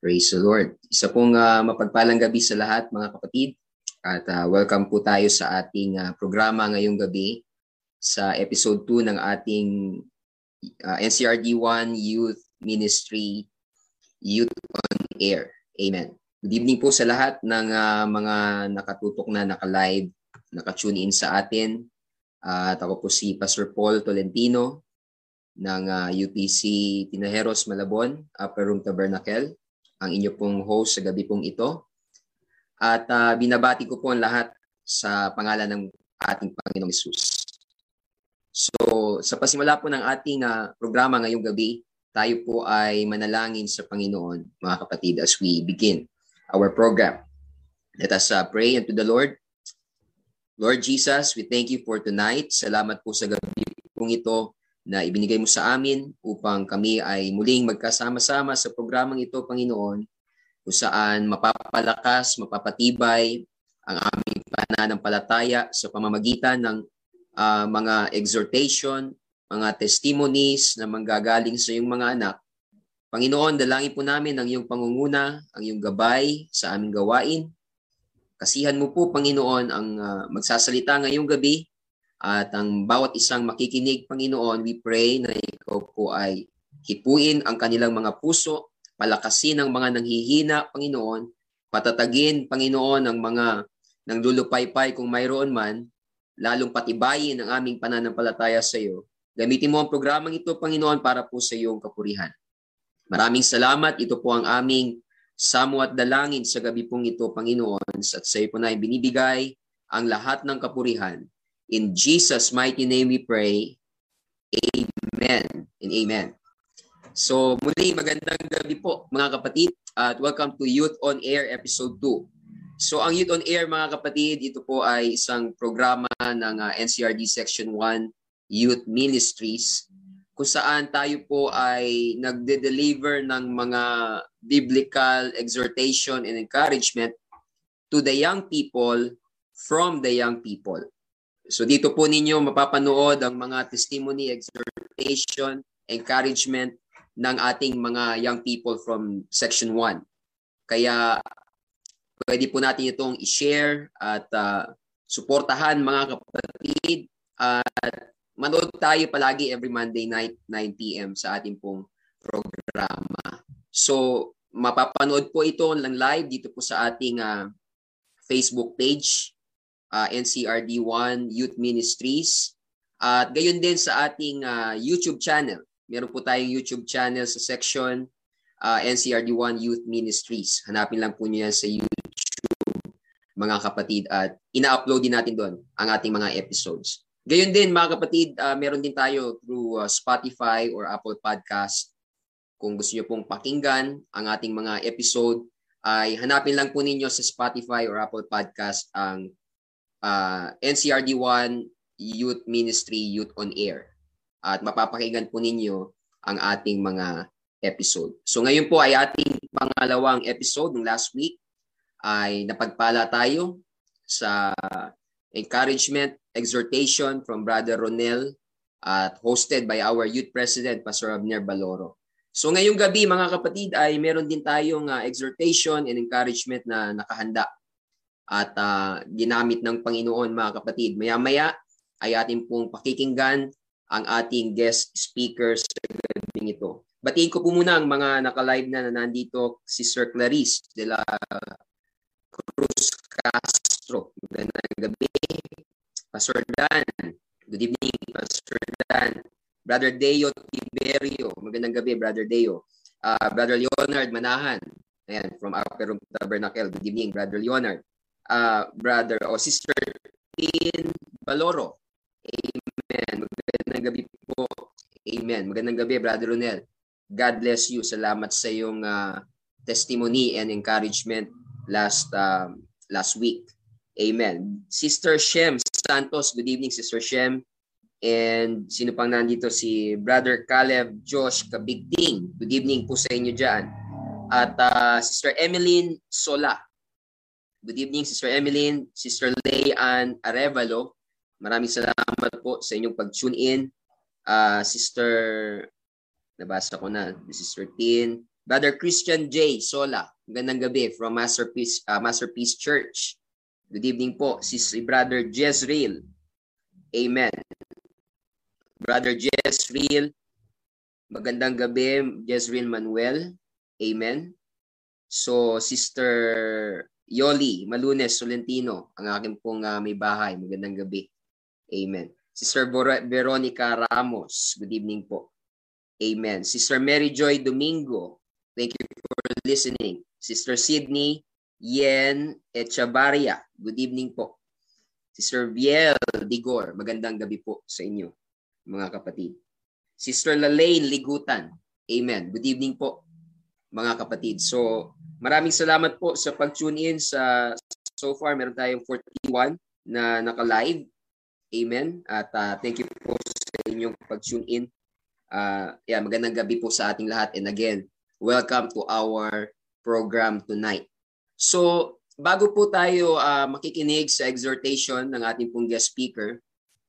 Praise the Lord. Isa pong uh, mapagpalang gabi sa lahat mga kapatid at uh, welcome po tayo sa ating uh, programa ngayong gabi sa episode 2 ng ating uh, NCRD 1 Youth Ministry Youth on Air. Amen. Good evening po sa lahat ng uh, mga nakatutok na naka-live, naka-tune in sa atin. At ako po si Pastor Paul Tolentino ng uh, UPC Tinajeros Malabon, Upper Room Tabernacle ang inyo pong host sa gabi pong ito. At uh, binabati ko po ang lahat sa pangalan ng ating Panginoong Isus. So, sa pasimula po ng ating uh, programa ngayong gabi, tayo po ay manalangin sa Panginoon, mga kapatid, as we begin our program. Let us uh, pray unto the Lord. Lord Jesus, we thank you for tonight. Salamat po sa gabi pong ito na ibinigay mo sa amin upang kami ay muling magkasama-sama sa programang ito, Panginoon, kung saan mapapalakas, mapapatibay ang aming pananampalataya sa pamamagitan ng uh, mga exhortation, mga testimonies na manggagaling sa iyong mga anak. Panginoon, dalangin po namin ang iyong pangunguna, ang iyong gabay sa aming gawain. Kasihan mo po, Panginoon, ang uh, magsasalita ngayong gabi at ang bawat isang makikinig, Panginoon, we pray na ikaw po ay hipuin ang kanilang mga puso, palakasin ang mga nanghihina, Panginoon, patatagin, Panginoon, ang mga nang lulupaypay kung mayroon man, lalong patibayin ang aming pananampalataya sa iyo. Gamitin mo ang programang ito, Panginoon, para po sa iyong kapurihan. Maraming salamat. Ito po ang aming samo at dalangin sa gabi pong ito, Panginoon, at sa iyo po na binibigay ang lahat ng kapurihan In Jesus' mighty name we pray. Amen and amen. So muli magandang gabi po mga kapatid at welcome to Youth on Air episode 2. So ang Youth on Air mga kapatid, ito po ay isang programa ng uh, NCRD Section 1 Youth Ministries kung saan tayo po ay nagde-deliver ng mga biblical exhortation and encouragement to the young people from the young people. So dito po ninyo mapapanood ang mga testimony, exhortation, encouragement ng ating mga young people from Section 1. Kaya pwede po natin itong i-share at uh, suportahan mga kapatid at manood tayo palagi every Monday night 9 p.m. sa ating pong programa. So mapapanood po ito lang live dito po sa ating uh, Facebook page uh, NCRD1 Youth Ministries. At gayon din sa ating uh, YouTube channel. Meron po tayong YouTube channel sa section uh, NCRD1 Youth Ministries. Hanapin lang po niyo yan sa YouTube, mga kapatid. At ina-upload din natin doon ang ating mga episodes. Gayon din mga kapatid, uh, meron din tayo through uh, Spotify or Apple Podcast. Kung gusto niyo pong pakinggan ang ating mga episode, ay hanapin lang po ninyo sa Spotify or Apple Podcast ang uh, NCRD1 Youth Ministry Youth on Air. At mapapakinggan po ninyo ang ating mga episode. So ngayon po ay ating pangalawang episode ng last week ay napagpala tayo sa encouragement, exhortation from Brother Ronel at hosted by our youth president, Pastor Abner Baloro. So ngayong gabi mga kapatid ay meron din tayong uh, exhortation and encouragement na nakahanda at uh, ginamit ng Panginoon mga kapatid. Maya-maya ay ating pong pakikinggan ang ating guest speakers sa gabing ito. Batiin ko po muna ang mga naka-live na, na nandito, si Sir Clarice de la Cruz Castro. Magandang gabi. Pastor Dan. Good evening, Pastor Dan. Brother Deo Tiberio. Magandang gabi, Brother Deo. Uh, Brother Leonard Manahan. Ayan, from Upper Room Tabernacle. Good evening, Brother Leonard uh, brother o sister Tin Baloro. Amen. Magandang gabi po. Amen. Magandang gabi, Brother Ronel. God bless you. Salamat sa iyong uh, testimony and encouragement last uh, last week. Amen. Sister Shem Santos. Good evening, Sister Shem. And sino pang nandito? Si Brother Caleb Josh Kabigding. Good evening po sa inyo dyan. At uh, Sister Emeline Sola. Good evening, Sister Emeline, Sister Leanne Arevalo. Maraming salamat po sa inyong pag-tune in. Uh, Sister, nabasa ko na, Sister Tin, Brother Christian J. Sola, magandang gabi from Masterpiece, uh, Masterpiece Church. Good evening po. Si, si Brother Jezreel. Amen. Brother Jezreel, magandang gabi. Jezreel Manuel. Amen. So, Sister Yoli Malunes Solentino, ang aking pong uh, may bahay. Magandang gabi. Amen. Sister Veronica Ramos, good evening po. Amen. Sister Mary Joy Domingo, thank you for listening. Sister Sydney Yen Echavarria, good evening po. Sister Viel Digor, magandang gabi po sa inyo, mga kapatid. Sister Lalaine Ligutan, amen. Good evening po, mga kapatid. So, maraming salamat po sa pag-tune in sa so far meron tayong 41 na naka-live Amen. At uh, thank you po sa inyong pag-tune in. Uh, yeah, magandang gabi po sa ating lahat. And again, welcome to our program tonight. So, bago po tayo uh, makikinig sa exhortation ng ating pong guest speaker,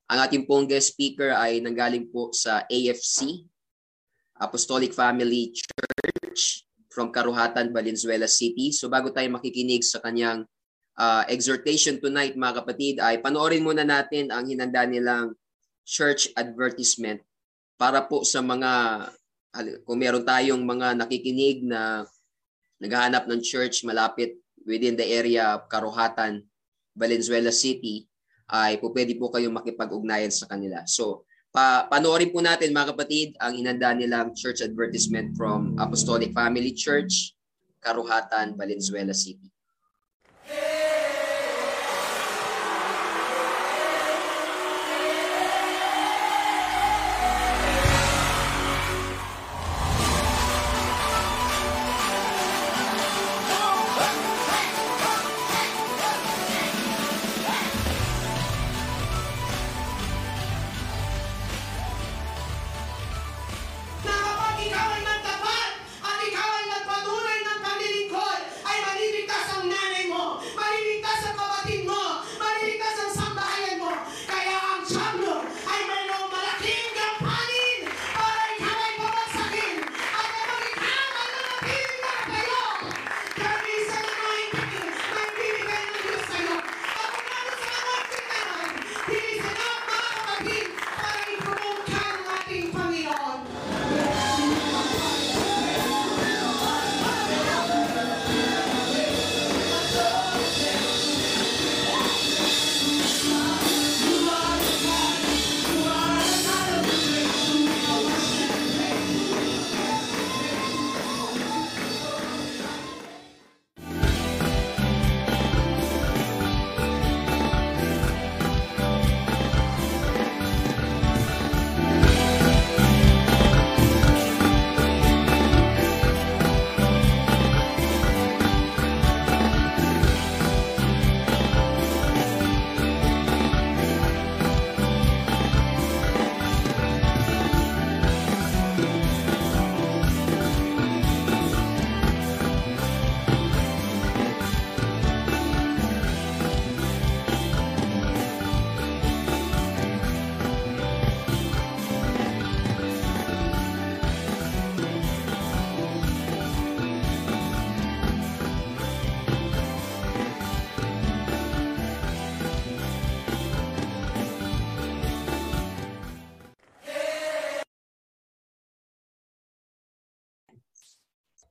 ang ating pong guest speaker ay nanggaling po sa AFC, Apostolic Family Church from Karuhatan, Valenzuela City. So bago tayo makikinig sa kanyang uh, exhortation tonight mga kapatid ay panoorin muna natin ang hinanda nilang church advertisement para po sa mga kung meron tayong mga nakikinig na naghahanap ng church malapit within the area of Karuhatan, Valenzuela City, ay po pwede po kayong makipag-ugnayan sa kanila. So, pa panoorin po natin mga kapatid ang inanda nilang church advertisement from Apostolic Family Church, Karuhatan, Valenzuela City.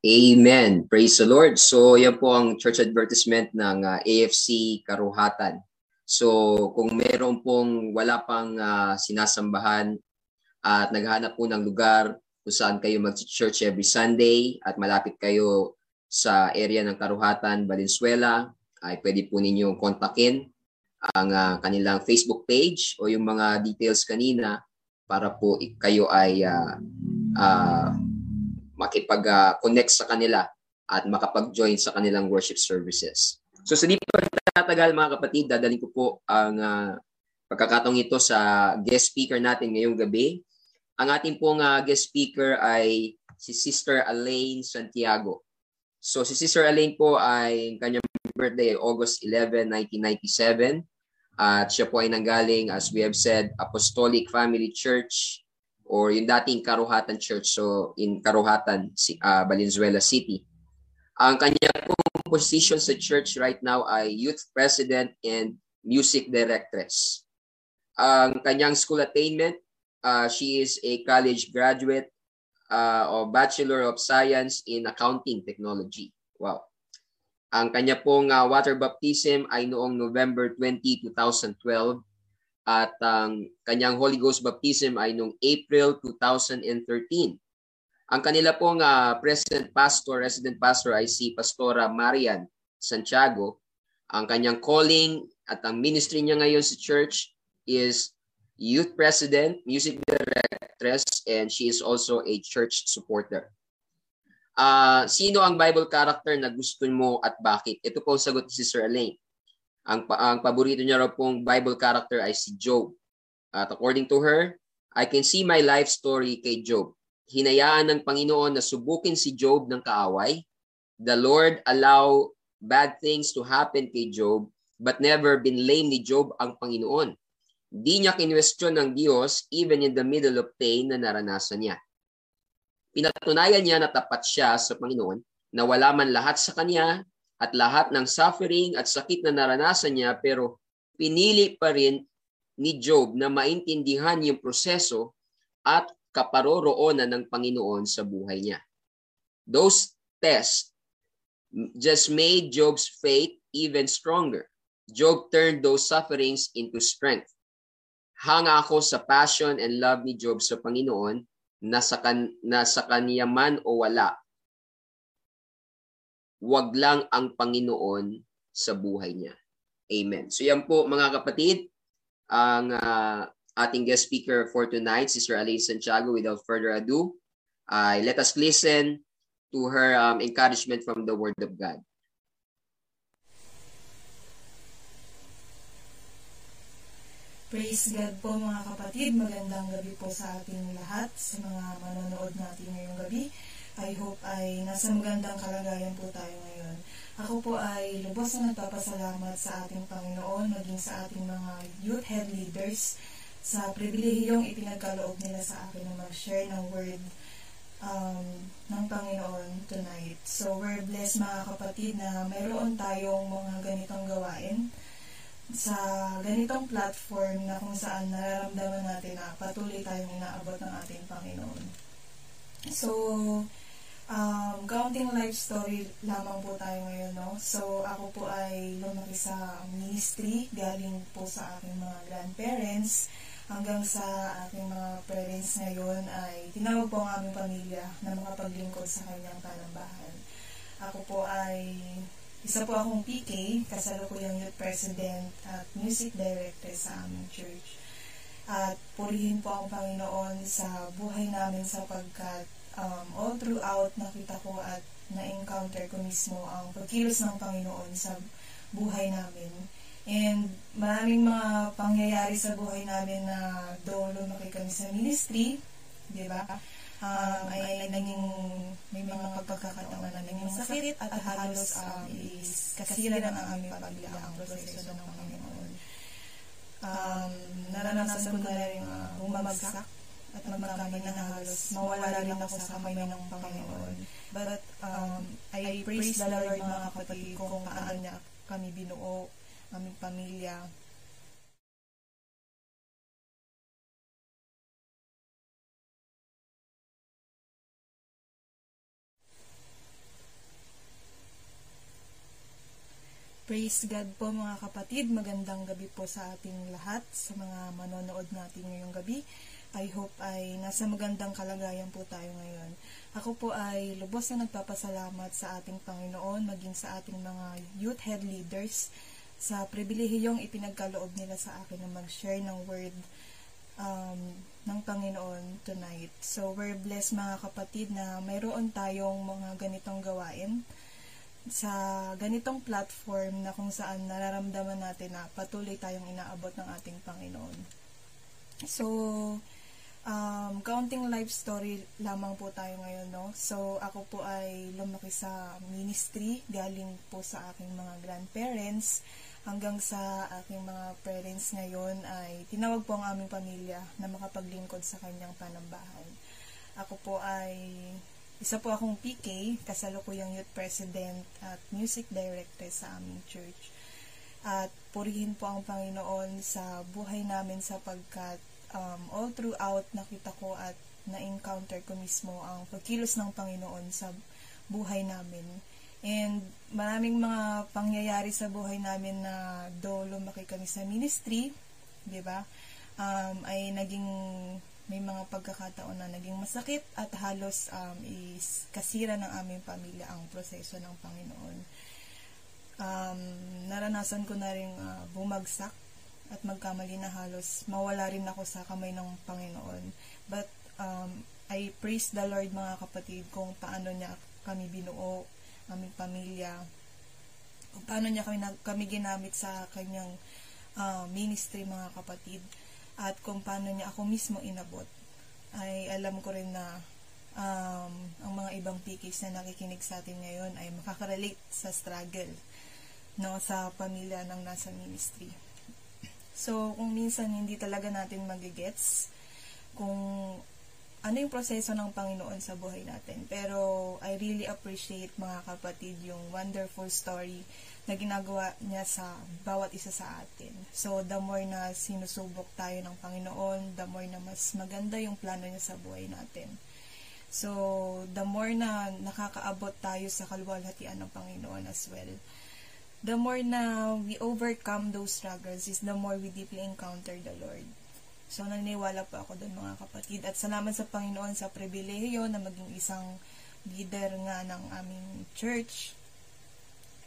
Amen. Praise the Lord. So, yan po ang church advertisement ng uh, ah, AFC Karuhatan. So, kung meron pong wala pang uh, sinasambahan at naghahanap po ng lugar kung saan kayo mag-church every Sunday at malapit kayo sa area ng Karuhatan, Valenzuela, ay pwede po ninyong kontakin ang uh, kanilang Facebook page o yung mga details kanina para po kayo ay uh, uh, makipag-connect sa kanila at makapag-join sa kanilang worship services. So sa di pagtatagal mga kapatid, dadaling ko po ang uh, pagkakataong ito sa guest speaker natin ngayong gabi. Ang ating pong uh, guest speaker ay si Sister Elaine Santiago. So si Sister Elaine po ay kanyang birthday August 11, 1997. At siya po ay nanggaling, as we have said, Apostolic Family Church, or yung dating Karuhatan Church, so in Karuhatan, uh, Valenzuela City. Ang kanya pong position sa church right now ay youth president and music directress. Ang kanyang school attainment, uh, she is a college graduate uh, of Bachelor of Science in Accounting Technology. Wow. Ang kanya pong uh, water baptism ay noong November 20, 2012 at ang kanyang Holy Ghost baptism ay noong April 2013. Ang kanila pong uh, present pastor, resident pastor ay si Pastora Marian Santiago. Ang kanyang calling at ang ministry niya ngayon sa church is youth president, music directress, and she is also a church supporter. Uh, sino ang Bible character na gusto mo at bakit? Ito po ang sagot ni Sister Elaine. Ang, ang paborito niya raw pong Bible character ay si Job. At according to her, I can see my life story kay Job. Hinayaan ng Panginoon na subukin si Job ng kaaway. The Lord allow bad things to happen kay Job, but never been lame ni Job ang Panginoon. Di niya kinwestiyon ng Diyos even in the middle of pain na naranasan niya. Pinatunayan niya na tapat siya sa Panginoon na wala man lahat sa kanya at lahat ng suffering at sakit na naranasan niya pero pinili pa rin ni Job na maintindihan yung proseso at kaparoroonan ng Panginoon sa buhay niya. Those tests just made Job's faith even stronger. Job turned those sufferings into strength. Hanga ako sa passion and love ni Job sa Panginoon nasa, kan, nasa kanya man o wala, wag lang ang Panginoon sa buhay niya. Amen. So yan po mga kapatid, ang uh, ating guest speaker for tonight, Sister Alain Santiago. Without further ado, uh, let us listen to her um, encouragement from the Word of God. Praise God po mga kapatid. Magandang gabi po sa ating lahat, sa mga manonood natin ngayong gabi. I hope ay nasa magandang kalagayan po tayo ngayon. Ako po ay lubos na nagpapasalamat sa ating Panginoon, maging sa ating mga youth head leaders, sa pribilehiyong ipinagkaloob nila sa akin na mag-share ng word um, ng Panginoon tonight. So we're blessed mga kapatid na mayroon tayong mga ganitong gawain sa ganitong platform na kung saan nararamdaman natin na patuloy tayong inaabot ng ating Panginoon. So, um, counting life story lamang po tayo ngayon, no? So, ako po ay lumaki sa ministry, galing po sa aking mga grandparents, hanggang sa aking mga parents ngayon ay tinawag po ang aming pamilya na makapaglingkod sa kanyang talambahan. Ako po ay isa po akong PK, kasalukuyang youth president at music director sa aming church. At purihin po ang Panginoon sa buhay namin sapagkat um, all throughout nakita ko at na-encounter ko mismo ang pagkilos ng Panginoon sa buhay namin. And maraming mga pangyayari sa buhay namin na doon lumaki kami sa ministry, di ba? um, ay naging may mga pagkakataon na naging sakit at halos um, is kasira ng aming pamilya ang proseso ng Panginoon. Um, naranasan ko na rin uh, bumagsak at magkamali na halos mawala rin ako sa kamay ng Panginoon. But um, I praise the Lord mga kapatid kung paano niya kami binuo, aming pamilya, Praise God po mga kapatid. Magandang gabi po sa ating lahat, sa mga manonood natin ngayong gabi. I hope ay nasa magandang kalagayan po tayo ngayon. Ako po ay lubos na nagpapasalamat sa ating Panginoon, maging sa ating mga youth head leaders, sa pribilehiyong ipinagkaloob nila sa akin na mag-share ng word um, ng Panginoon tonight. So, we're blessed mga kapatid na mayroon tayong mga ganitong gawain sa ganitong platform na kung saan nararamdaman natin na patuloy tayong inaabot ng ating Panginoon. So, um, counting life story lamang po tayo ngayon, no? So, ako po ay lumaki sa ministry, galing po sa aking mga grandparents, hanggang sa aking mga parents ngayon ay tinawag po ang aming pamilya na makapaglingkod sa kanyang panambahan. Ako po ay isa po akong PK, kasalukuyang youth president at music director sa aming church. At purihin po ang Panginoon sa buhay namin sapagkat um, all throughout nakita ko at na-encounter ko mismo ang pagkilos ng Panginoon sa buhay namin. And maraming mga pangyayari sa buhay namin na do lumaki kami sa ministry, 'di ba? Um, ay naging may mga pagkakataon na naging masakit at halos um, is kasira ng aming pamilya ang proseso ng Panginoon. Um, naranasan ko na rin uh, bumagsak at magkamali na halos mawala rin ako sa kamay ng Panginoon. But um, I praise the Lord mga kapatid kung paano niya kami binuo, aming pamilya, kung paano niya kami, kami ginamit sa kanyang uh, ministry mga kapatid at kung paano niya ako mismo inabot ay alam ko rin na um, ang mga ibang PKs na nakikinig sa atin ngayon ay makakarelate sa struggle no, sa pamilya ng nasa ministry. So, kung minsan hindi talaga natin magigets kung ano yung proseso ng Panginoon sa buhay natin. Pero I really appreciate mga kapatid yung wonderful story na ginagawa niya sa bawat isa sa atin. So, the more na sinusubok tayo ng Panginoon, the more na mas maganda yung plano niya sa buhay natin. So, the more na nakakaabot tayo sa kalwalhatian ng Panginoon as well, the more na we overcome those struggles is the more we deeply encounter the Lord. So, naniniwala po ako doon mga kapatid. At salamat sa Panginoon sa pribilehiyo na maging isang leader nga ng aming church.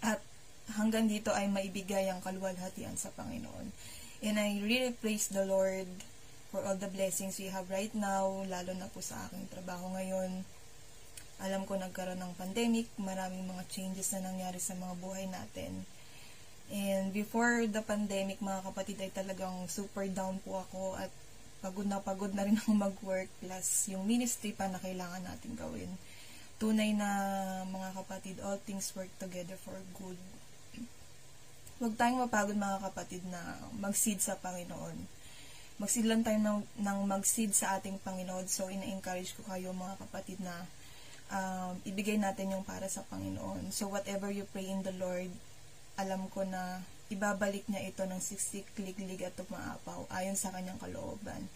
At hanggang dito ay maibigay ang kaluwalhatian sa Panginoon. And I really praise the Lord for all the blessings we have right now, lalo na po sa aking trabaho ngayon. Alam ko nagkaroon ng pandemic, maraming mga changes na nangyari sa mga buhay natin. And before the pandemic, mga kapatid, ay talagang super down po ako at pagod na pagod na rin ako mag-work plus yung ministry pa na kailangan natin gawin. Tunay na mga kapatid, all things work together for good Huwag tayong mapagod mga kapatid na mag-seed sa Panginoon. Mag-seed lang tayo ng, ng mag-seed sa ating Panginoon. So, ina-encourage ko kayo mga kapatid na um, ibigay natin yung para sa Panginoon. So, whatever you pray in the Lord, alam ko na ibabalik niya ito ng siksik, liglig at tumaapaw ayon sa kanyang kalooban.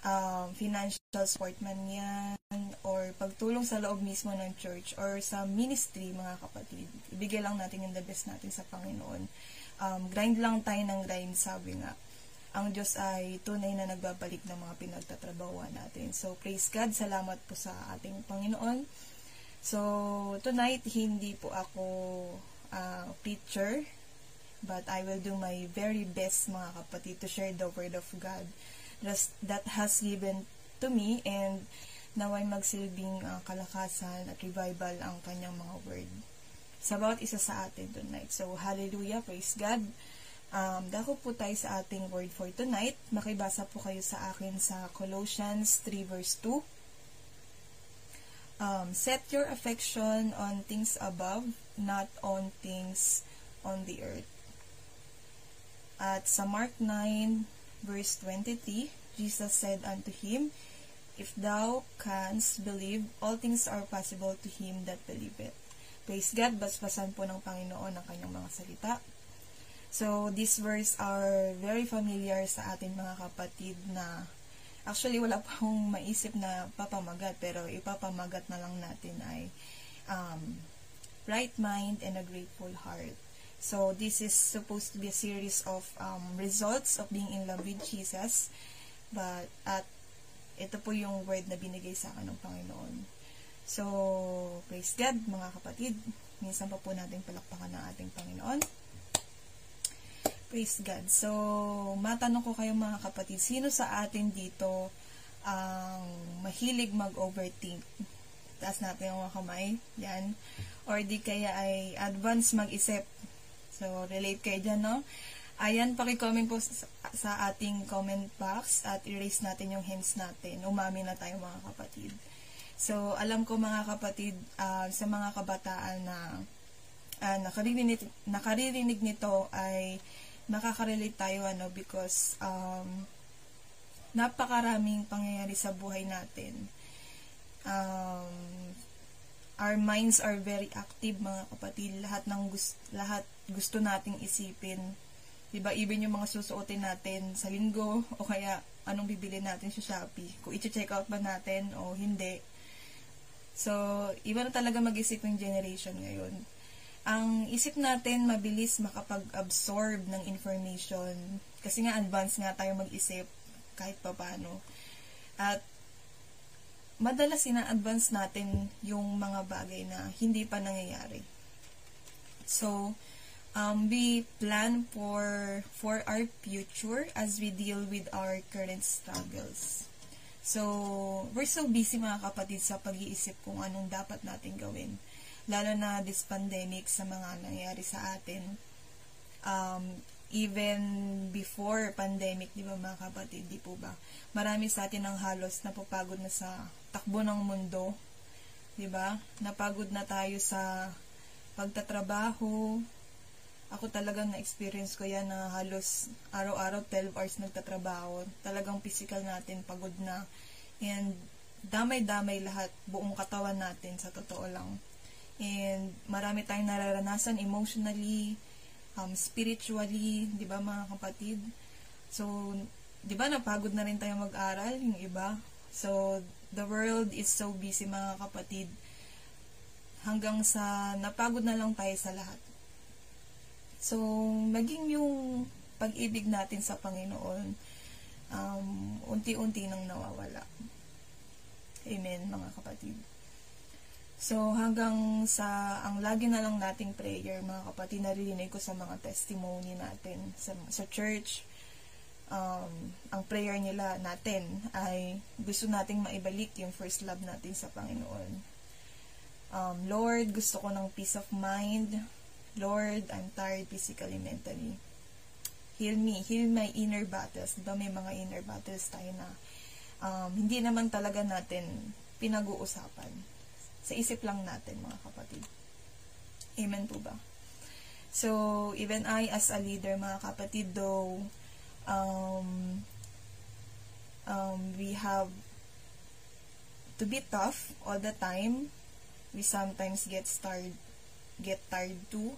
Um, financial support man yan, or pagtulong sa loob mismo ng church or sa ministry, mga kapatid. Ibigay lang natin yung the best natin sa Panginoon. Um, grind lang tayo ng grind, sabi nga. Ang Diyos ay tunay na nagbabalik ng mga pinagtatrabahuan natin. So, praise God. Salamat po sa ating Panginoon. So, tonight, hindi po ako uh, preacher, but I will do my very best, mga kapatid, to share the Word of God that has given to me and naway magsilbing uh, kalakasan at revival ang kanyang mga word sa bawat isa sa atin tonight. So, hallelujah, praise God. Um, dako po tayo sa ating word for tonight. Makibasa po kayo sa akin sa Colossians 3 verse 2. Um, set your affection on things above, not on things on the earth. At sa Mark 9 verse 23, Jesus said unto him, If thou canst believe, all things are possible to him that believeth. Praise God, basbasan po ng Panginoon ang kanyang mga salita. So, these verse are very familiar sa atin mga kapatid na actually wala pa akong maisip na papamagat pero ipapamagat na lang natin ay um, right mind and a grateful heart. So, this is supposed to be a series of um, results of being in love with Jesus. But, at ito po yung word na binigay sa akin ng Panginoon. So, praise God, mga kapatid. Minsan pa po natin palakpakan ng ating Panginoon. Praise God. So, matanong ko kayo mga kapatid, sino sa atin dito ang mahilig mag-overthink? Taas natin yung mga kamay. Yan. Or di kaya ay advance mag-isip. So, relate kayo dyan, no? Ayan, paki-comment po sa, ating comment box at erase natin yung hints natin. Umami na tayo mga kapatid. So, alam ko mga kapatid, uh, sa mga kabataan na uh, nakaririnig, nakaririnig nito ay nakaka-relate tayo ano because um, napakaraming pangyayari sa buhay natin. Um, our minds are very active mga kapatid. Lahat ng gusto, lahat gusto nating isipin. 'Di ba? Even yung mga susuotin natin sa linggo o kaya anong bibili natin sa Shopee. Kung i-check out ba natin o hindi. So, iba na talaga mag-isip ng generation ngayon ang isip natin mabilis makapag-absorb ng information. Kasi nga advance nga tayo mag-isip kahit pa paano. At madalas ina-advance natin yung mga bagay na hindi pa nangyayari. So, um, we plan for for our future as we deal with our current struggles. So, we're so busy mga kapatid sa pag-iisip kung anong dapat natin gawin lalo na this pandemic sa mga nangyayari sa atin. Um, even before pandemic, di ba mga kapatid, di po ba? Marami sa atin ang halos napapagod na sa takbo ng mundo, di ba? Napagod na tayo sa pagtatrabaho. Ako talagang na-experience ko yan na halos araw-araw 12 hours nagtatrabaho. Talagang physical natin pagod na. And damay-damay lahat, buong katawan natin sa totoo lang. And marami tayong nararanasan emotionally, um, spiritually, di ba mga kapatid? So, di ba napagod na rin tayo mag-aral, yung iba? So, the world is so busy mga kapatid. Hanggang sa napagod na lang tayo sa lahat. So, maging yung pag-ibig natin sa Panginoon, um, unti-unti nang nawawala. Amen, mga kapatid. So, hanggang sa, ang lagi na lang nating prayer, mga kapatid, naririnig ko sa mga testimony natin sa, sa church, um, ang prayer nila natin ay gusto nating maibalik yung first love natin sa Panginoon. Um, Lord, gusto ko ng peace of mind. Lord, I'm tired physically, mentally. Heal me. Heal my inner battles. Diba may mga inner battles tayo na um, hindi naman talaga natin pinag-uusapan sa isip lang natin, mga kapatid. Amen po ba? So, even I as a leader, mga kapatid, though, um, um, we have to be tough all the time. We sometimes get tired, get tired too.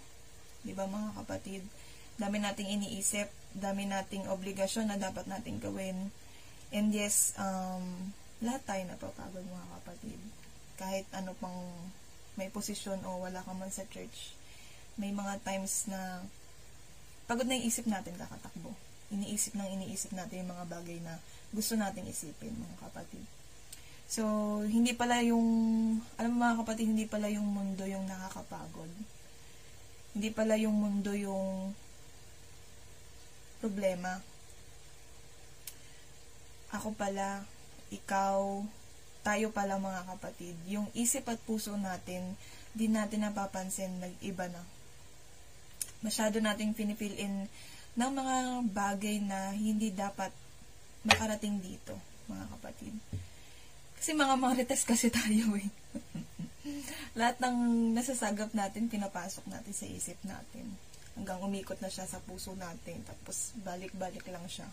Di ba, mga kapatid? Dami nating iniisip, dami nating obligasyon na dapat nating gawin. And yes, um, lahat tayo napapagod, mga kapatid kahit ano pang may posisyon o wala ka man sa church, may mga times na pagod na yung isip natin kakatakbo. Iniisip nang iniisip natin yung mga bagay na gusto nating isipin, mga kapatid. So, hindi pala yung, alam mo mga kapatid, hindi pala yung mundo yung nakakapagod. Hindi pala yung mundo yung problema. Ako pala, ikaw, tayo pala mga kapatid, yung isip at puso natin, di natin napapansin, nag-iba na. Masyado nating pinipilin ng mga bagay na hindi dapat makarating dito, mga kapatid. Kasi mga marites kasi tayo eh. Lahat ng nasasagap natin, pinapasok natin sa isip natin. Hanggang umikot na siya sa puso natin, tapos balik-balik lang siya.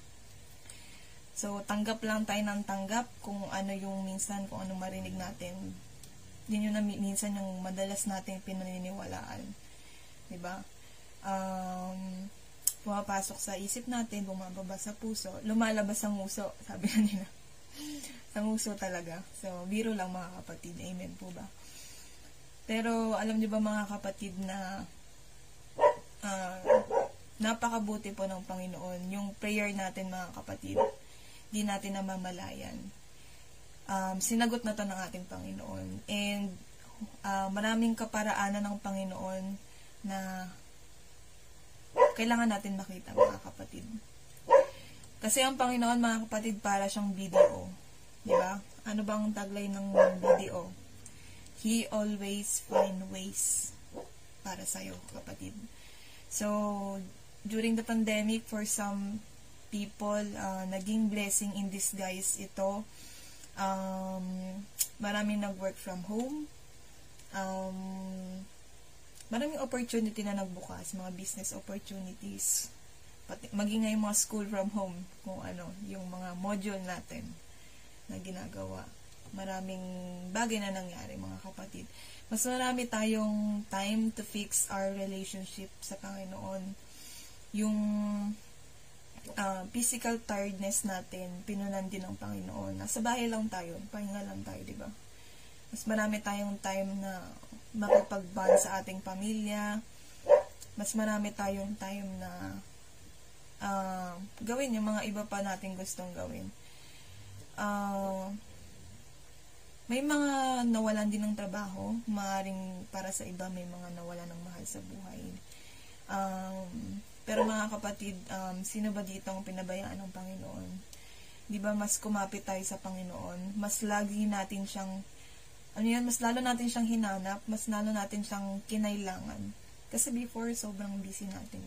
So, tanggap lang tayo ng tanggap kung ano yung minsan, kung ano marinig natin. Yun yung na, minsan yung madalas nating pinaniniwalaan. ba diba? Um, pumapasok sa isip natin, bumababa sa puso, lumalabas ang nguso, sabi na nila. sa nguso talaga. So, biro lang mga kapatid. Amen po ba? Pero, alam niyo ba mga kapatid na uh, napakabuti po ng Panginoon. Yung prayer natin mga kapatid, di natin namamalayan. Um, sinagot na to ng ating Panginoon. And uh, maraming kaparaanan ng Panginoon na kailangan natin makita mga kapatid. Kasi ang Panginoon mga kapatid para siyang video. Di ba? Ano bang tagline ng video? He always find ways para sa'yo, kapatid. So, during the pandemic, for some people, uh, naging blessing in disguise ito. Um, maraming nag-work from home. Um, maraming opportunity na nagbukas, mga business opportunities. Pati, maging nga yung mga school from home, kung ano, yung mga module natin na ginagawa. Maraming bagay na nangyari, mga kapatid. Mas marami tayong time to fix our relationship sa Panginoon. Yung uh, physical tiredness natin, pinunan din ng Panginoon. Nasa bahay lang tayo, pahinga lang tayo, di ba? Mas marami tayong time na makipag-bond sa ating pamilya. Mas marami tayong time na uh, gawin yung mga iba pa nating gustong gawin. Uh, may mga nawalan din ng trabaho. Maaring para sa iba may mga nawalan ng mahal sa buhay. Um, pero mga kapatid, um, sino ba dito ang pinabayaan ng Panginoon? Di ba mas kumapit tayo sa Panginoon? Mas lagi natin siyang, ano yan, mas lalo natin siyang hinanap, mas lalo natin siyang kinailangan. Kasi before, sobrang busy natin.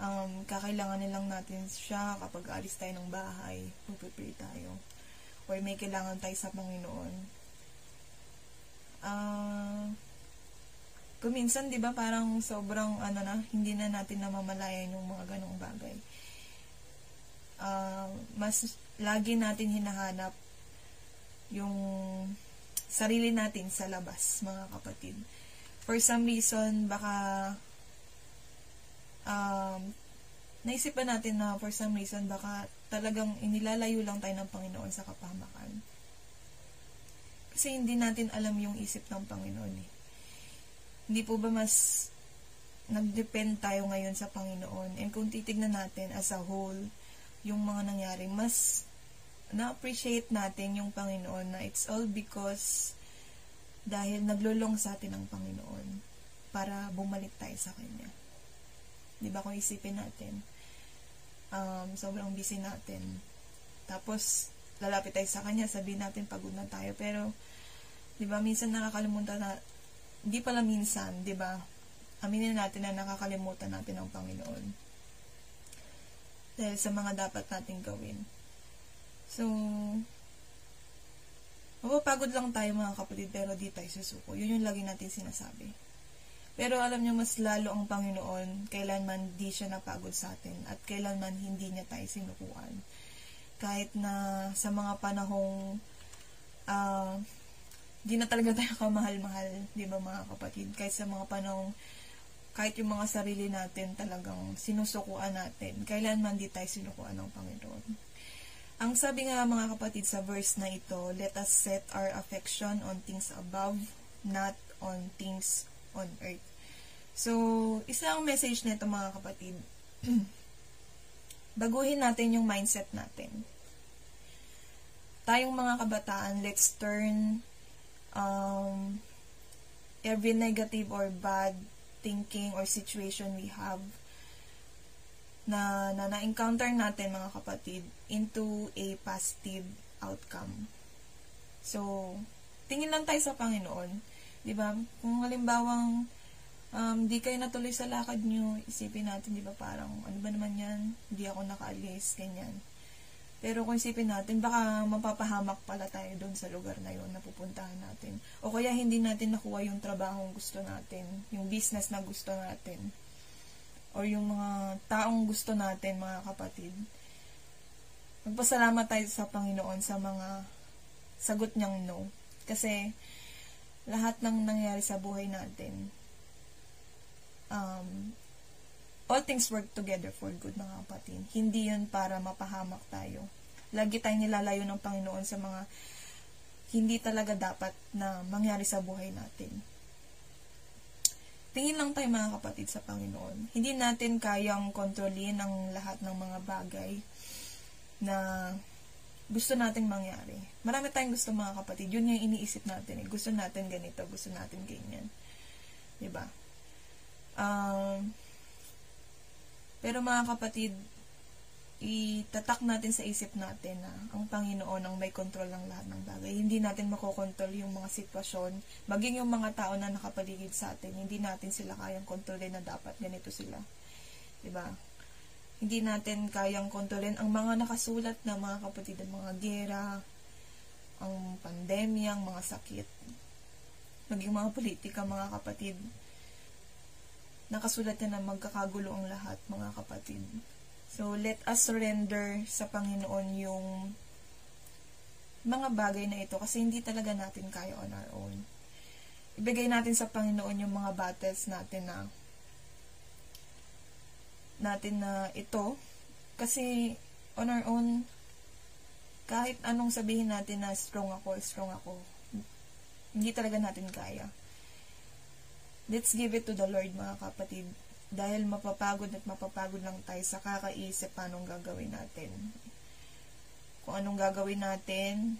Um, kakailanganin lang natin siya kapag alis tayo ng bahay, pupipray tayo. Or may kailangan tayo sa Panginoon. Ah... Uh, kuminsan, di ba, parang sobrang, ano na, hindi na natin namamalayan yung mga ganong bagay. Uh, mas lagi natin hinahanap yung sarili natin sa labas, mga kapatid. For some reason, baka um, naisipan natin na for some reason, baka talagang inilalayo lang tayo ng Panginoon sa kapahamakan. Kasi hindi natin alam yung isip ng Panginoon eh hindi po ba mas nag-depend tayo ngayon sa Panginoon? And kung titignan natin as a whole, yung mga nangyari, mas na-appreciate natin yung Panginoon na it's all because dahil naglulong sa atin ang Panginoon para bumalik tayo sa Kanya. Di ba kung isipin natin, um, sobrang busy natin. Tapos, lalapit tayo sa Kanya, sabihin natin pagod na tayo. Pero, di ba, minsan nakakalimutan na, hindi pala minsan, di ba, aminin natin na nakakalimutan natin ang Panginoon. Dahil sa mga dapat nating gawin. So, mapapagod lang tayo mga kapatid, pero di tayo susuko. Yun yung lagi natin sinasabi. Pero alam nyo, mas lalo ang Panginoon, kailanman di siya napagod sa atin, at kailanman hindi niya tayo sinukuan. Kahit na sa mga panahong uh, di na talaga tayo kamahal-mahal, di ba mga kapatid? Kahit sa mga panahong, kahit yung mga sarili natin talagang sinusukuan natin, kailanman di tayo sinukuan ng Panginoon. Ang sabi nga mga kapatid sa verse na ito, let us set our affection on things above, not on things on earth. So, isang message nito mga kapatid, baguhin natin yung mindset natin. Tayong mga kabataan, let's turn um, every negative or bad thinking or situation we have na, na na-encounter natin mga kapatid into a positive outcome. So, tingin lang tayo sa Panginoon. 'Di ba? Kung halimbawang um, di kayo natuloy sa lakad nyo, isipin natin, 'di ba, parang ano ba naman 'yan? Hindi ako nakaalis, ganyan. Pero kung isipin natin, baka mapapahamak pala tayo doon sa lugar na yon na pupuntahan natin. O kaya hindi natin nakuha yung trabaho gusto natin, yung business na gusto natin, or yung mga taong gusto natin, mga kapatid. Magpasalamat tayo sa Panginoon sa mga sagot niyang no. Kasi lahat ng nangyari sa buhay natin, um, all things work together for good, mga kapatid. Hindi yun para mapahamak tayo. Lagi tayong nilalayo ng Panginoon sa mga hindi talaga dapat na mangyari sa buhay natin. Tingin lang tayo mga kapatid sa Panginoon. Hindi natin kayang kontrolin ang lahat ng mga bagay na gusto nating mangyari. Marami tayong gusto mga kapatid. Yun yung iniisip natin. Eh. Gusto natin ganito, gusto natin ganyan. Diba? Um, pero mga kapatid, itatak natin sa isip natin na ang Panginoon ang may kontrol ng lahat ng bagay. Hindi natin makokontrol yung mga sitwasyon, maging yung mga tao na nakapaligid sa atin, hindi natin sila kayang kontrolin na dapat ganito sila. 'Di ba? Hindi natin kayang kontrolin ang mga nakasulat na mga kapatid, ang mga gera, ang pandemya, ang mga sakit, maging mga politika, mga kapatid. Nakasulat na na magkakagulo ang lahat, mga kapatid. So, let us surrender sa Panginoon yung mga bagay na ito kasi hindi talaga natin kaya on our own. Ibigay natin sa Panginoon yung mga battles natin na natin na ito kasi on our own kahit anong sabihin natin na strong ako, strong ako, hindi talaga natin kaya. Let's give it to the Lord mga kapatid. Dahil mapapagod at mapapagod lang tayo sa kakaisip paano gagawin natin. Kung anong gagawin natin,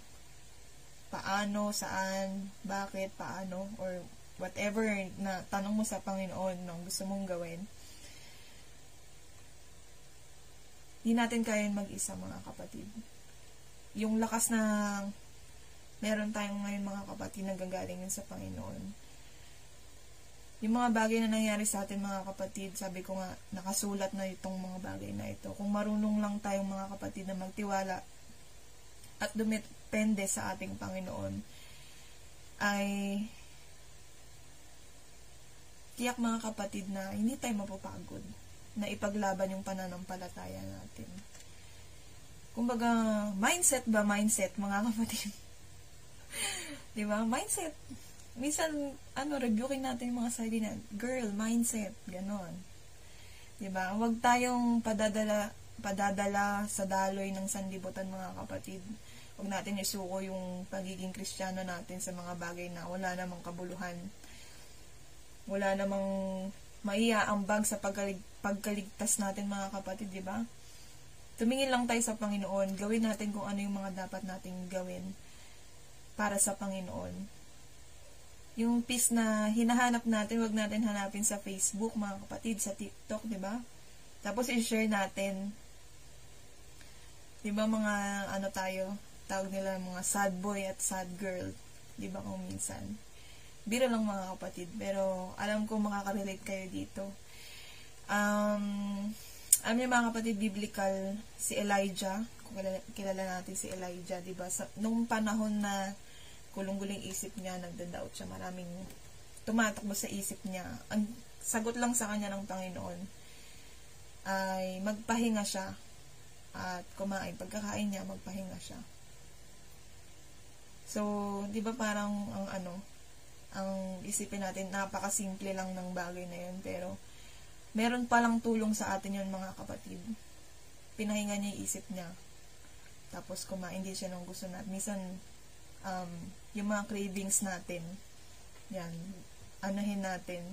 paano, saan, bakit, paano, or whatever na tanong mo sa Panginoon nung gusto mong gawin. Hindi natin kaya mag-isa mga kapatid. Yung lakas na meron tayong ngayon mga kapatid na gagaling sa Panginoon yung mga bagay na nangyari sa atin mga kapatid, sabi ko nga, nakasulat na itong mga bagay na ito. Kung marunong lang tayong mga kapatid na magtiwala at dumepende sa ating Panginoon, ay tiyak mga kapatid na hindi tayo mapapagod na ipaglaban yung pananampalataya natin. Kumbaga, mindset ba mindset, mga kapatid? Di ba? Mindset minsan, ano, reviewin natin yung mga sarili na, girl, mindset, ganon. Diba? Huwag tayong padadala, padadala sa daloy ng sanlibutan, mga kapatid. Huwag natin isuko yung pagiging kristyano natin sa mga bagay na wala namang kabuluhan. Wala namang maiaambag sa pagkalig, pagkaligtas natin, mga kapatid, di ba? Tumingin lang tayo sa Panginoon, gawin natin kung ano yung mga dapat nating gawin para sa Panginoon yung peace na hinahanap natin, wag natin hanapin sa Facebook, mga kapatid, sa TikTok, di ba? Tapos i-share natin. Di ba mga ano tayo, tawag nila mga sad boy at sad girl, di ba kung minsan. Biro lang mga kapatid, pero alam ko makaka-relate kayo dito. Um, alam niyo mga kapatid, biblical, si Elijah, kung kilala, kilala natin si Elijah, di ba? Sa, nung panahon na kulong-guling isip niya, nagda-doubt siya, maraming tumatakbo sa isip niya. Ang sagot lang sa kanya ng Panginoon ay magpahinga siya at kumain. Pagkakain niya, magpahinga siya. So, di ba parang ang ano, ang isipin natin, napakasimple lang ng bagay na yun, pero meron palang tulong sa atin yun mga kapatid. Pinahinga niya yung isip niya. Tapos kumain din siya ng gusto natin. Minsan, um, yung mga cravings natin. Yan, anahin natin.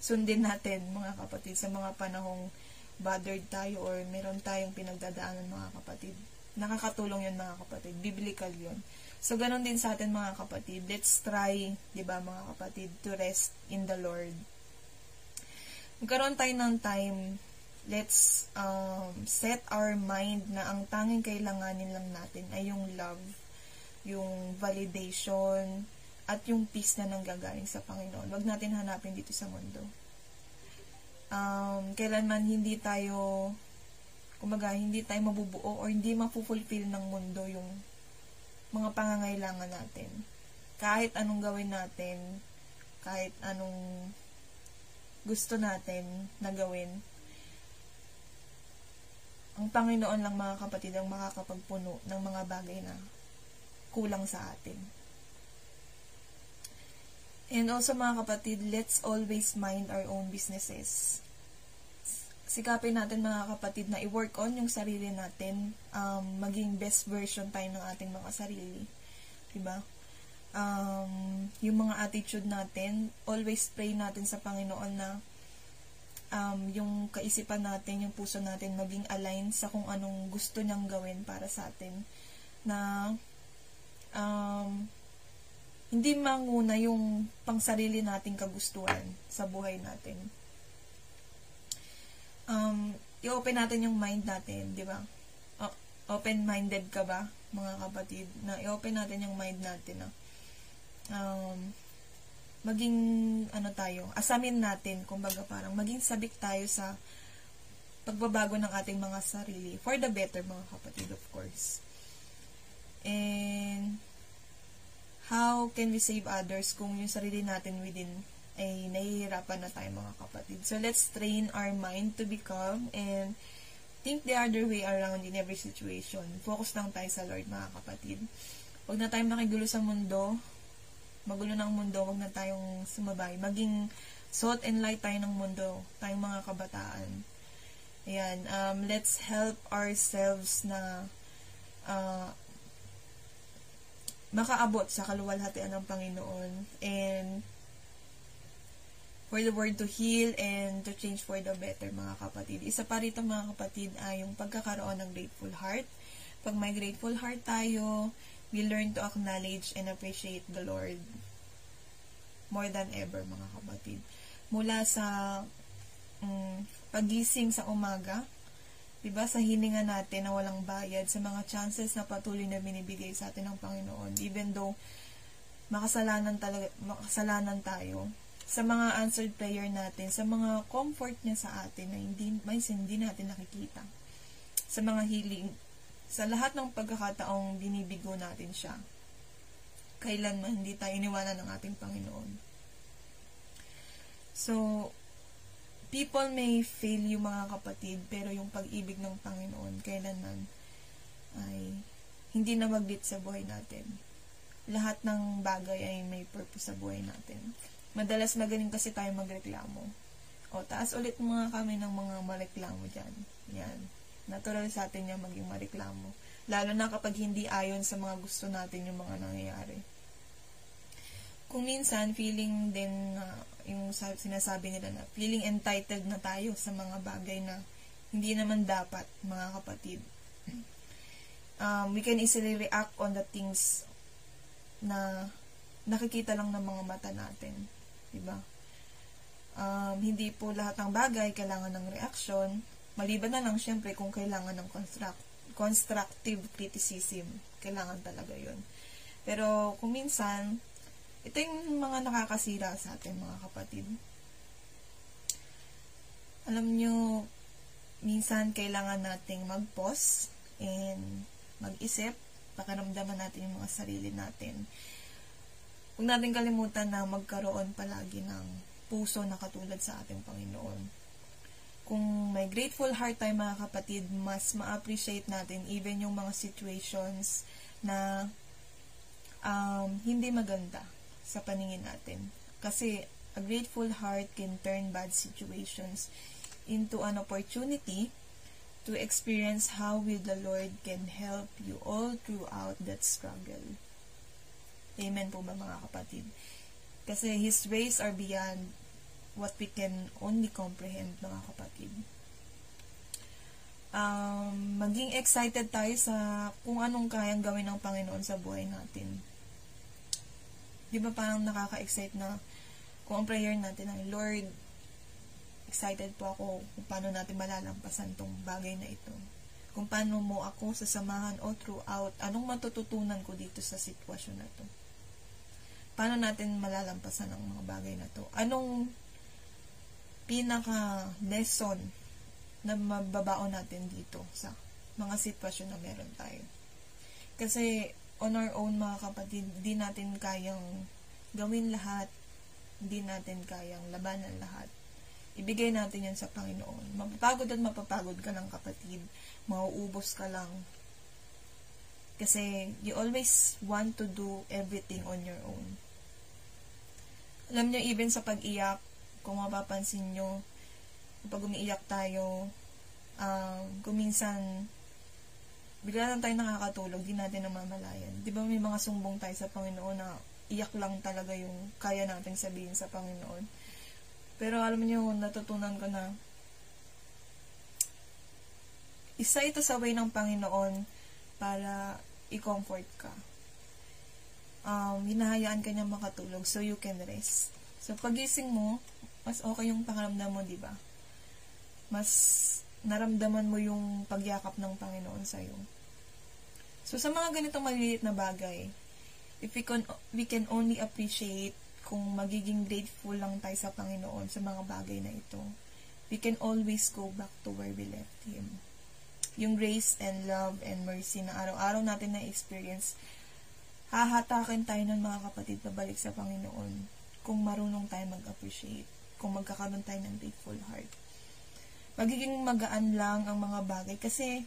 Sundin natin, mga kapatid, sa mga panahong bothered tayo or meron tayong pinagdadaanan, mga kapatid. Nakakatulong yun, mga kapatid. Biblical yun. So, ganun din sa atin, mga kapatid. Let's try, di ba, mga kapatid, to rest in the Lord. Magkaroon tayo ng time let's um, set our mind na ang tanging kailanganin lang natin ay yung love yung validation, at yung peace na nanggagaling sa Panginoon. Huwag natin hanapin dito sa mundo. Um, kailanman hindi tayo, kumaga, hindi tayo mabubuo or hindi mapufulfill ng mundo yung mga pangangailangan natin. Kahit anong gawin natin, kahit anong gusto natin na gawin, ang Panginoon lang mga kapatid ang makakapagpuno ng mga bagay na kulang sa atin. And also mga kapatid, let's always mind our own businesses. Sikapin natin mga kapatid na i-work on yung sarili natin, um, maging best version tayo ng ating mga sarili. Diba? Um, yung mga attitude natin, always pray natin sa Panginoon na um, yung kaisipan natin, yung puso natin maging align sa kung anong gusto niyang gawin para sa atin. Na um, hindi manguna yung pangsarili nating kagustuhan sa buhay natin. Um, i-open natin yung mind natin, di ba? open-minded ka ba, mga kapatid? Na i-open natin yung mind natin na um, maging, ano tayo, asamin natin, kumbaga parang maging sabik tayo sa pagbabago ng ating mga sarili. For the better, mga kapatid, of course. And, how can we save others kung yung sarili natin within ay nahihirapan na tayo mga kapatid. So, let's train our mind to be calm and think the other way around in every situation. Focus lang tayo sa Lord, mga kapatid. Huwag na tayong makigulo sa mundo. Magulo ng mundo, huwag na tayong sumabay. Maging salt and light tayo ng mundo, tayong mga kabataan. Ayan, um, let's help ourselves na uh, makaabot sa kaluwalhatian ng Panginoon and for the word to heal and to change for the better, mga kapatid. Isa pa rito, mga kapatid, ay yung pagkakaroon ng grateful heart. Pag may grateful heart tayo, we learn to acknowledge and appreciate the Lord more than ever, mga kapatid. Mula sa um, pagising sa umaga, diba, sa hininga natin na walang bayad, sa mga chances na patuloy na binibigay sa atin ng Panginoon, even though makasalanan talaga, makasalanan tayo, sa mga answered prayer natin, sa mga comfort niya sa atin na hindi, may hindi natin nakikita. Sa mga healing, sa lahat ng pagkakataong binibigo natin siya. Kailanman hindi tayo iniwanan ng ating Panginoon. So, people may fail yung mga kapatid, pero yung pag-ibig ng Panginoon, kailanman ay hindi na maglit sa buhay natin. Lahat ng bagay ay may purpose sa buhay natin. Madalas magaling kasi tayo magreklamo. O, taas ulit mga kami ng mga mareklamo dyan. Yan. Natural sa atin yan maging mareklamo. Lalo na kapag hindi ayon sa mga gusto natin yung mga nangyayari. Kung minsan, feeling din na uh, yung sinasabi nila na feeling entitled na tayo sa mga bagay na hindi naman dapat, mga kapatid. Um, we can easily react on the things na nakikita lang ng mga mata natin. Diba? Um, hindi po lahat ng bagay kailangan ng reaksyon. Maliban na lang syempre kung kailangan ng construct, constructive criticism. Kailangan talaga yun. Pero kung minsan, ito yung mga nakakasira sa atin mga kapatid. Alam nyo, minsan kailangan nating mag-pause and mag-isip, pakaramdaman natin yung mga sarili natin Huwag natin kalimutan na magkaroon palagi ng puso na katulad sa ating Panginoon. Kung may grateful heart tayo mga kapatid, mas ma-appreciate natin even yung mga situations na um, hindi maganda sa paningin natin. Kasi a grateful heart can turn bad situations into an opportunity to experience how will the Lord can help you all throughout that struggle. Amen po ba mga kapatid? Kasi His ways are beyond what we can only comprehend mga kapatid. Um, maging excited tayo sa kung anong kayang gawin ng Panginoon sa buhay natin. Di ba parang nakaka-excite na kung ang prayer natin ay, Lord, excited po ako kung paano natin malalampasan tong bagay na ito. Kung paano mo ako sasamahan o throughout, anong matututunan ko dito sa sitwasyon na to paano natin malalampasan ang mga bagay na to? Anong pinaka lesson na mababaon natin dito sa mga sitwasyon na meron tayo? Kasi on our own mga kapatid, hindi natin kayang gawin lahat, hindi natin kayang labanan lahat. Ibigay natin yan sa Panginoon. Mapapagod at mapapagod ka lang kapatid. Mauubos ka lang. Kasi you always want to do everything on your own. Alam nyo, even sa pag-iyak, kung mapapansin nyo, pag umiiyak tayo, um, kung minsan, bigla lang tayo nakakatulog, di natin namamalayan. Di ba may mga sumbong tayo sa Panginoon na iyak lang talaga yung kaya natin sabihin sa Panginoon. Pero alam niyo, natutunan ko na isa ito sa way ng Panginoon para i-comfort ka um, hinahayaan ka niya makatulog so you can rest. So, pagising mo, mas okay yung pakaramdam mo, di ba? Mas naramdaman mo yung pagyakap ng Panginoon sa'yo. So, sa mga ganitong maliliit na bagay, if we can, we can only appreciate kung magiging grateful lang tayo sa Panginoon sa mga bagay na ito, we can always go back to where we left Him. Yung grace and love and mercy na araw-araw natin na-experience, hahatakin tayo ng mga kapatid pabalik sa Panginoon kung marunong tayo mag-appreciate, kung magkakaroon tayo ng grateful heart. Magiging magaan lang ang mga bagay kasi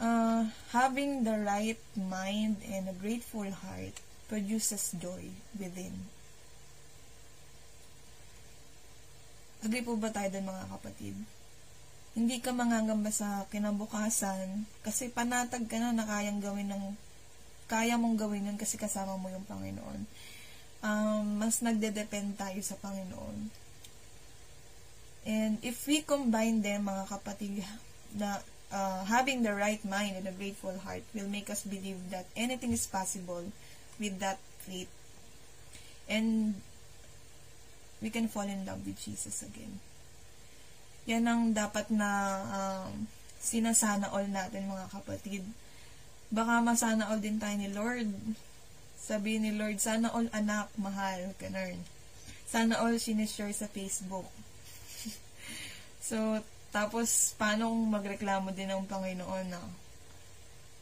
uh, having the right mind and a grateful heart produces joy within. Agree po ba tayo doon mga kapatid? Hindi ka mangangamba sa kinabukasan kasi panatag ka na na kayang gawin ng kaya mong gawin yun kasi kasama mo yung Panginoon. Um, mas nagde-depend tayo sa Panginoon. And if we combine them, mga kapatid, na uh, having the right mind and a grateful heart will make us believe that anything is possible with that faith. And we can fall in love with Jesus again. Yan ang dapat na um, sinasana all natin mga kapatid. Baka masana all din tayo ni Lord. Sabi ni Lord, sana all anak, mahal, ganun. Sana all sinishare sa Facebook. so, tapos, paano kung magreklamo din ng Panginoon na,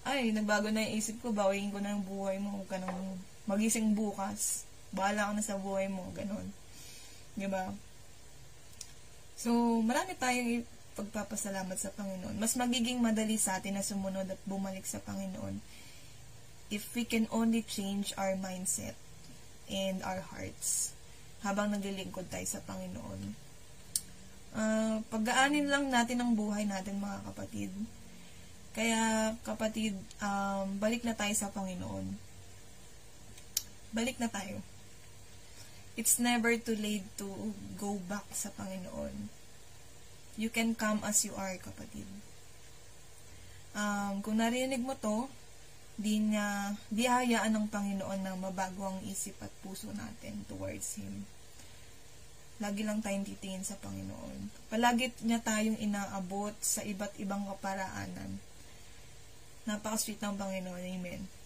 ay, nagbago na yung isip ko, bawiin ko na yung buhay mo, huwag ka nang magising bukas. Bahala ka na sa buhay mo, ganun. Diba? So, marami tayong pagpapasalamat sa Panginoon. Mas magiging madali sa atin na sumunod at bumalik sa Panginoon if we can only change our mindset and our hearts habang naglilingkod tayo sa Panginoon. Uh, lang natin ang buhay natin mga kapatid. Kaya kapatid, um, balik na tayo sa Panginoon. Balik na tayo it's never too late to go back sa Panginoon. You can come as you are, kapatid. Um, kung narinig mo to, di niya, di hayaan ng Panginoon na mabago ang isip at puso natin towards Him. Lagi lang tayong titingin sa Panginoon. Palagi niya tayong inaabot sa iba't ibang kaparaanan. Napaka-sweet ng Panginoon. Amen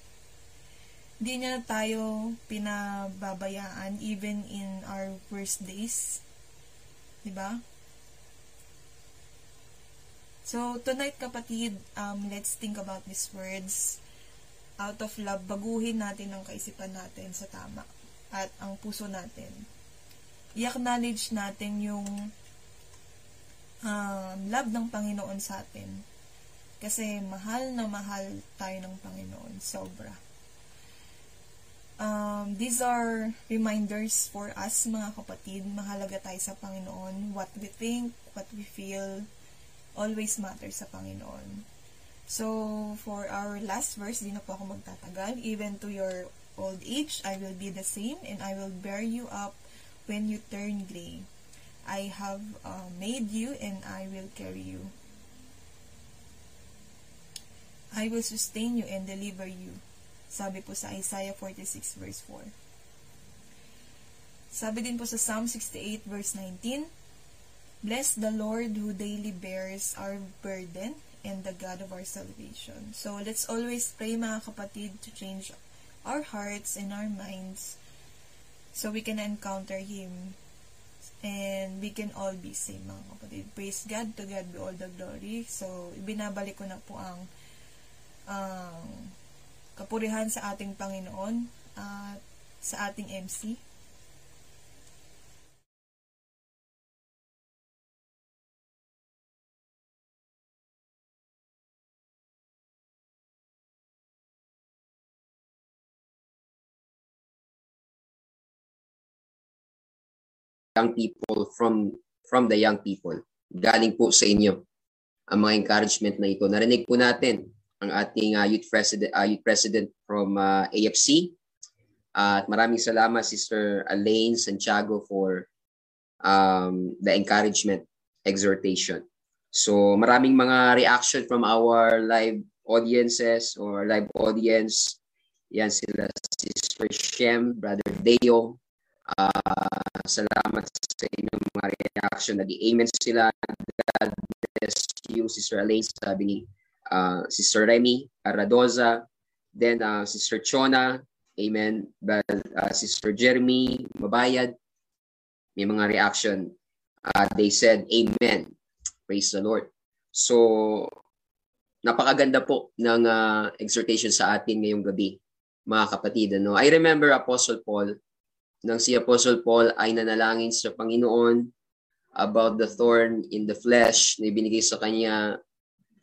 di niya tayo pinababayaan even in our worst days. ba? So, tonight kapatid, um, let's think about these words. Out of love, baguhin natin ang kaisipan natin sa tama at ang puso natin. I-acknowledge natin yung um, love ng Panginoon sa atin. Kasi mahal na mahal tayo ng Panginoon. Sobra um, these are reminders for us, mga kapatid. Mahalaga tayo sa Panginoon. What we think, what we feel, always matters sa Panginoon. So, for our last verse, di na po ako magtatagal. Even to your old age, I will be the same, and I will bear you up when you turn gray. I have uh, made you, and I will carry you. I will sustain you and deliver you. Sabi po sa Isaiah 46 verse 4. Sabi din po sa Psalm 68 verse 19, Bless the Lord who daily bears our burden and the God of our salvation. So, let's always pray mga kapatid to change our hearts and our minds so we can encounter Him and we can all be saved mga kapatid. Praise God, to God be all the glory. So, ibinabalik ko na po ang ang um, kapurihan sa ating Panginoon at sa ating MC. Young people from from the young people. Galing po sa inyo ang mga encouragement na ito. Narinig po natin ang ating uh, youth president uh, youth president from uh, AFC. Uh, at maraming salamat Sister Elaine Santiago for um, the encouragement exhortation. So maraming mga reaction from our live audiences or live audience. Yan sila Sister Shem, Brother Deo. Uh, salamat sa inyong mga reaction. Nag-amen sila. God bless you, Sister Elaine. Sabi ni uh, Sister Remy Aradoza, then uh, Sister Chona, amen, but, uh, Sister Jeremy Mabayad, may mga reaction. Uh, they said, Amen. Praise the Lord. So, napakaganda po ng uh, exhortation sa atin ngayong gabi, mga kapatid. Ano? I remember Apostle Paul nang si Apostle Paul ay nanalangin sa Panginoon about the thorn in the flesh na ibinigay sa kanya,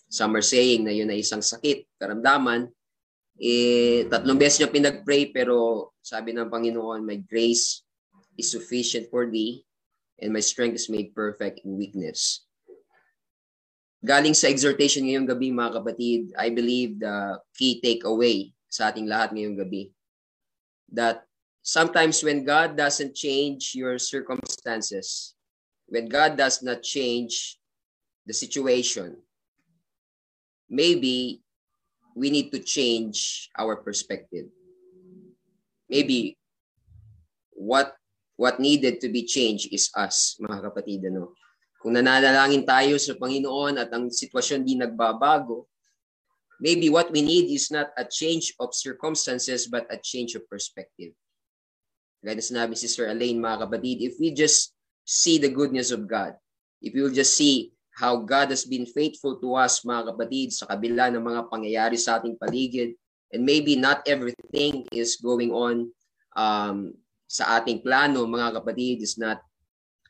some are saying na yun ay isang sakit, karamdaman, eh, tatlong beses niya pinag-pray pero sabi ng Panginoon, my grace is sufficient for thee and my strength is made perfect in weakness. Galing sa exhortation ngayong gabi mga kapatid, I believe the key takeaway sa ating lahat ngayong gabi that sometimes when God doesn't change your circumstances, when God does not change the situation, maybe we need to change our perspective. Maybe what what needed to be changed is us, mga kapatid. Ano? Kung nananalangin tayo sa Panginoon at ang sitwasyon di nagbabago, maybe what we need is not a change of circumstances but a change of perspective. Gaya na sinabi si Sir Elaine, mga kapatid, if we just see the goodness of God, if will just see how God has been faithful to us, mga kapatid, sa kabila ng mga pangyayari sa ating paligid, and maybe not everything is going on um, sa ating plano, mga kapatid, is not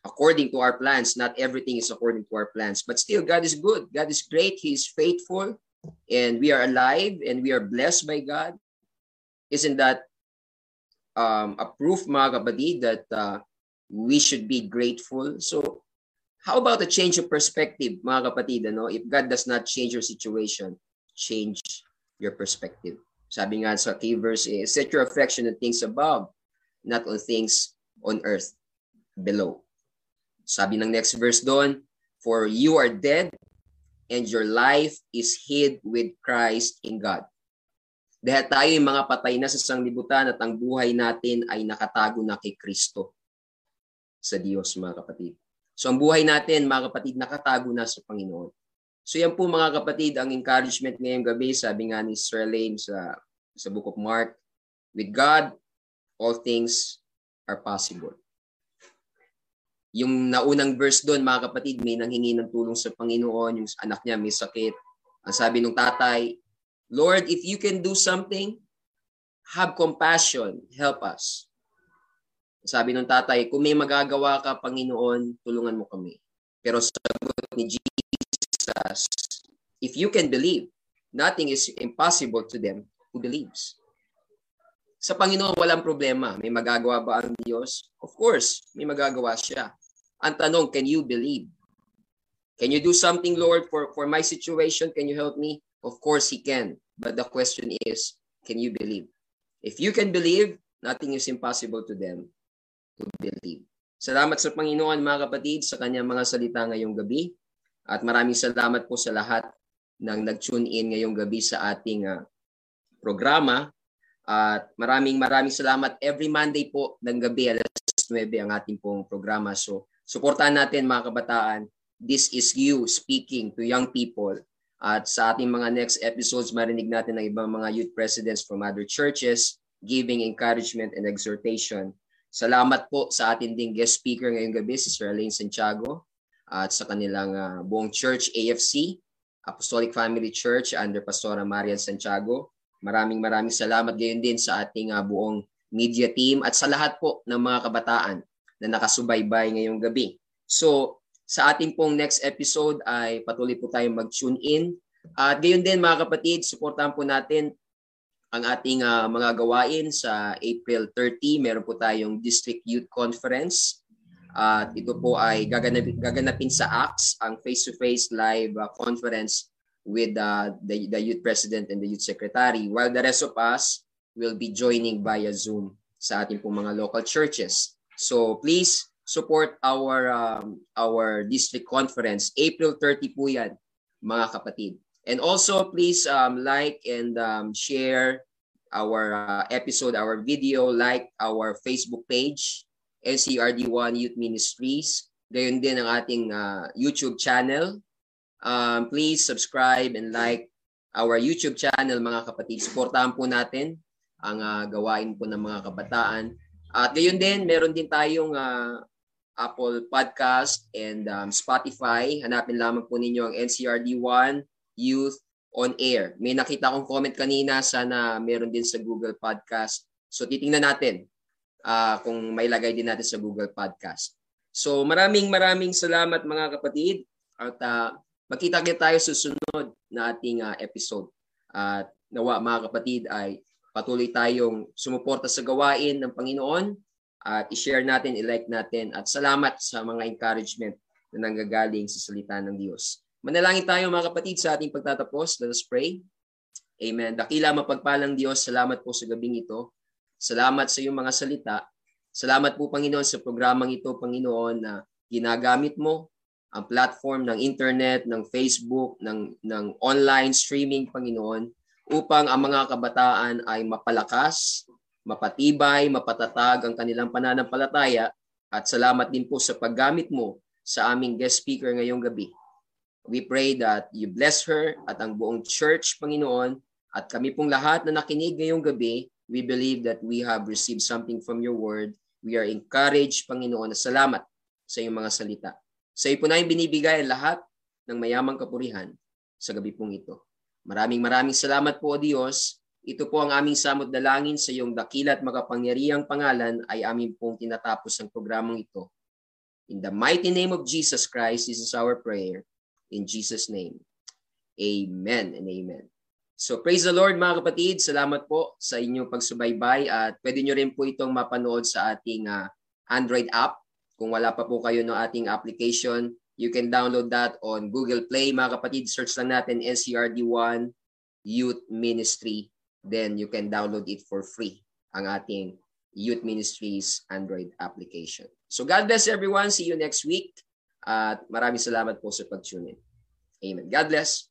according to our plans. Not everything is according to our plans. But still, God is good. God is great. He is faithful. And we are alive and we are blessed by God. Isn't that um, a proof, mga kapatid, that uh, we should be grateful. So, how about a change of perspective, mga kapatid? Ano? If God does not change your situation, change your perspective. Sabi nga sa key verse is, set your affection on things above, not on things on earth below. Sabi ng next verse doon, for you are dead and your life is hid with Christ in God. Dahil tayo yung mga patay na sa sanglibutan at ang buhay natin ay nakatago na kay Kristo sa Diyos, mga kapatid. So ang buhay natin, mga kapatid, nakatago na sa Panginoon. So yan po mga kapatid, ang encouragement ngayong gabi, sabi nga ni Sir Lane sa, sa Book of Mark, with God, all things are possible. Yung naunang verse doon, mga kapatid, may nanghingi ng tulong sa Panginoon, yung anak niya may sakit. Ang sabi ng tatay, Lord, if you can do something, have compassion, help us. Sabi ng tatay, kung may magagawa ka, Panginoon, tulungan mo kami. Pero sagot ni Jesus, if you can believe, nothing is impossible to them who believes. Sa Panginoon, walang problema. May magagawa ba ang Diyos? Of course, may magagawa siya. Ang tanong, can you believe? Can you do something, Lord, for, for my situation? Can you help me? Of course, He can. But the question is, can you believe? If you can believe, nothing is impossible to them to believe. Salamat sa Panginoon, mga kapatid, sa kanyang mga salita ngayong gabi. At maraming salamat po sa lahat ng nag-tune in ngayong gabi sa ating uh, programa. At maraming maraming salamat every Monday po ng gabi alas 9 ang ating pong programa. So, suportahan natin mga kabataan. This is you speaking to young people at sa ating mga next episodes, marinig natin ng ibang mga youth presidents from other churches giving encouragement and exhortation. Salamat po sa ating ding guest speaker ngayong gabi, si Sir Elaine Santiago, at sa kanilang uh, buong church, AFC, Apostolic Family Church under Pastora Marian Santiago. Maraming maraming salamat gayon din sa ating uh, buong media team at sa lahat po ng mga kabataan na nakasubaybay ngayong gabi. So, sa ating pong next episode ay patuloy po tayong mag-tune in. At gayon din mga kapatid, suportahan po natin ang ating uh, mga gawain sa April 30. Meron po tayong District Youth Conference. At uh, ito po ay gaganapin, gaganapin sa ACTS, ang face-to-face live uh, conference with uh, the, the Youth President and the Youth Secretary. While the rest of us will be joining via Zoom sa ating pong mga local churches. So please support our um, our district conference. April 30 po yan, mga kapatid. And also, please um, like and um, share our uh, episode, our video, like our Facebook page, NCRD1 Youth Ministries. Gayon din ang ating uh, YouTube channel. Um, please subscribe and like our YouTube channel, mga kapatid. Suportahan po natin ang uh, gawain po ng mga kabataan. At gayon din, meron din tayong uh, Apple Podcast and um, Spotify. Hanapin lamang po ninyo ang NCRD1 Youth on Air. May nakita akong comment kanina, sana meron din sa Google Podcast. So titingnan natin uh, kung may lagay din natin sa Google Podcast. So maraming maraming salamat mga kapatid at uh, magkita kita tayo sa susunod na ating uh, episode. At uh, nawa mga kapatid ay patuloy tayong sumuporta sa gawain ng Panginoon at i-share natin, i-like natin at salamat sa mga encouragement na nanggagaling sa salita ng Diyos. Manalangin tayo mga kapatid sa ating pagtatapos. Let us pray. Amen. Dakila mapagpalang Diyos, salamat po sa gabing ito. Salamat sa iyong mga salita. Salamat po Panginoon sa programang ito, Panginoon, na ginagamit mo ang platform ng internet, ng Facebook, ng, ng online streaming, Panginoon, upang ang mga kabataan ay mapalakas, mapatibay, mapatatag ang kanilang pananampalataya at salamat din po sa paggamit mo sa aming guest speaker ngayong gabi. We pray that you bless her at ang buong church, Panginoon, at kami pong lahat na nakinig ngayong gabi, we believe that we have received something from your word. We are encouraged, Panginoon, na salamat sa iyong mga salita. Sa iyo po na binibigay ang lahat ng mayamang kapurihan sa gabi pong ito. Maraming maraming salamat po, Diyos. Ito po ang aming samot dalangin sa iyong dakila at makapangyarihang pangalan ay aming pong tinatapos ang programang ito. In the mighty name of Jesus Christ, this is our prayer. In Jesus' name, Amen and Amen. So praise the Lord mga kapatid. Salamat po sa inyong pagsubaybay at pwede nyo rin po itong mapanood sa ating uh, Android app. Kung wala pa po kayo ng ating application, you can download that on Google Play. Mga kapatid, search lang natin SCRD1 Youth Ministry. Then you can download it for free, ang ating Youth Ministries Android application. So God bless everyone. See you next week. At maraming salamat po sa pag-tune in. Amen. God bless.